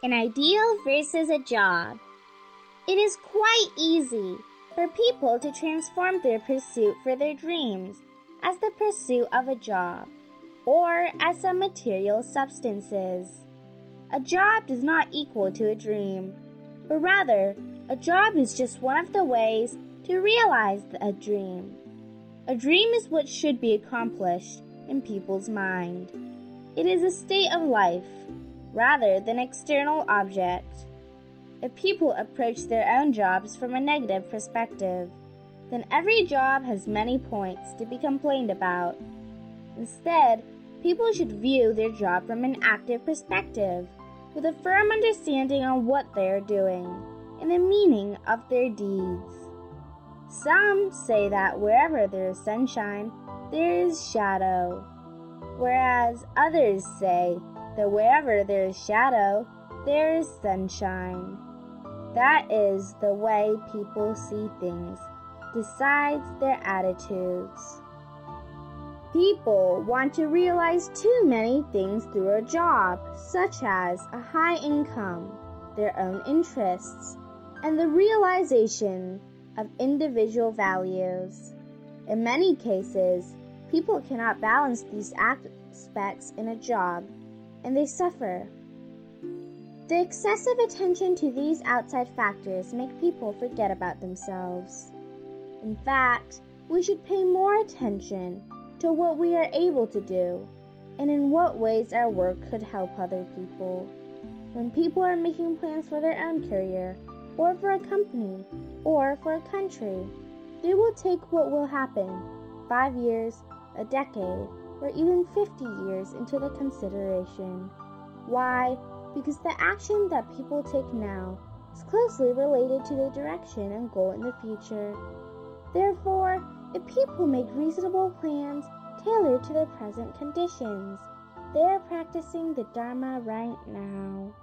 An ideal versus a job. It is quite easy for people to transform their pursuit for their dreams as the pursuit of a job or as some material substances. A job does not equal to a dream, but rather, a job is just one of the ways to realize a dream. A dream is what should be accomplished in people's mind. It is a state of life rather than external object. If people approach their own jobs from a negative perspective, then every job has many points to be complained about. Instead, people should view their job from an active perspective, with a firm understanding on what they are doing and the meaning of their deeds. Some say that wherever there is sunshine, there is shadow, whereas others say that wherever there is shadow, there is sunshine. That is the way people see things, decides their attitudes. People want to realize too many things through a job, such as a high income, their own interests, and the realization of individual values. In many cases, people cannot balance these aspects in a job and they suffer. The excessive attention to these outside factors make people forget about themselves. In fact, we should pay more attention to what we are able to do and in what ways our work could help other people. When people are making plans for their own career, or for a company, or for a country, they will take what will happen five years, a decade, or even 50 years into the consideration. Why? Because the action that people take now is closely related to their direction and goal in the future. Therefore, if people make reasonable plans tailored to their present conditions, they are practicing the Dharma right now.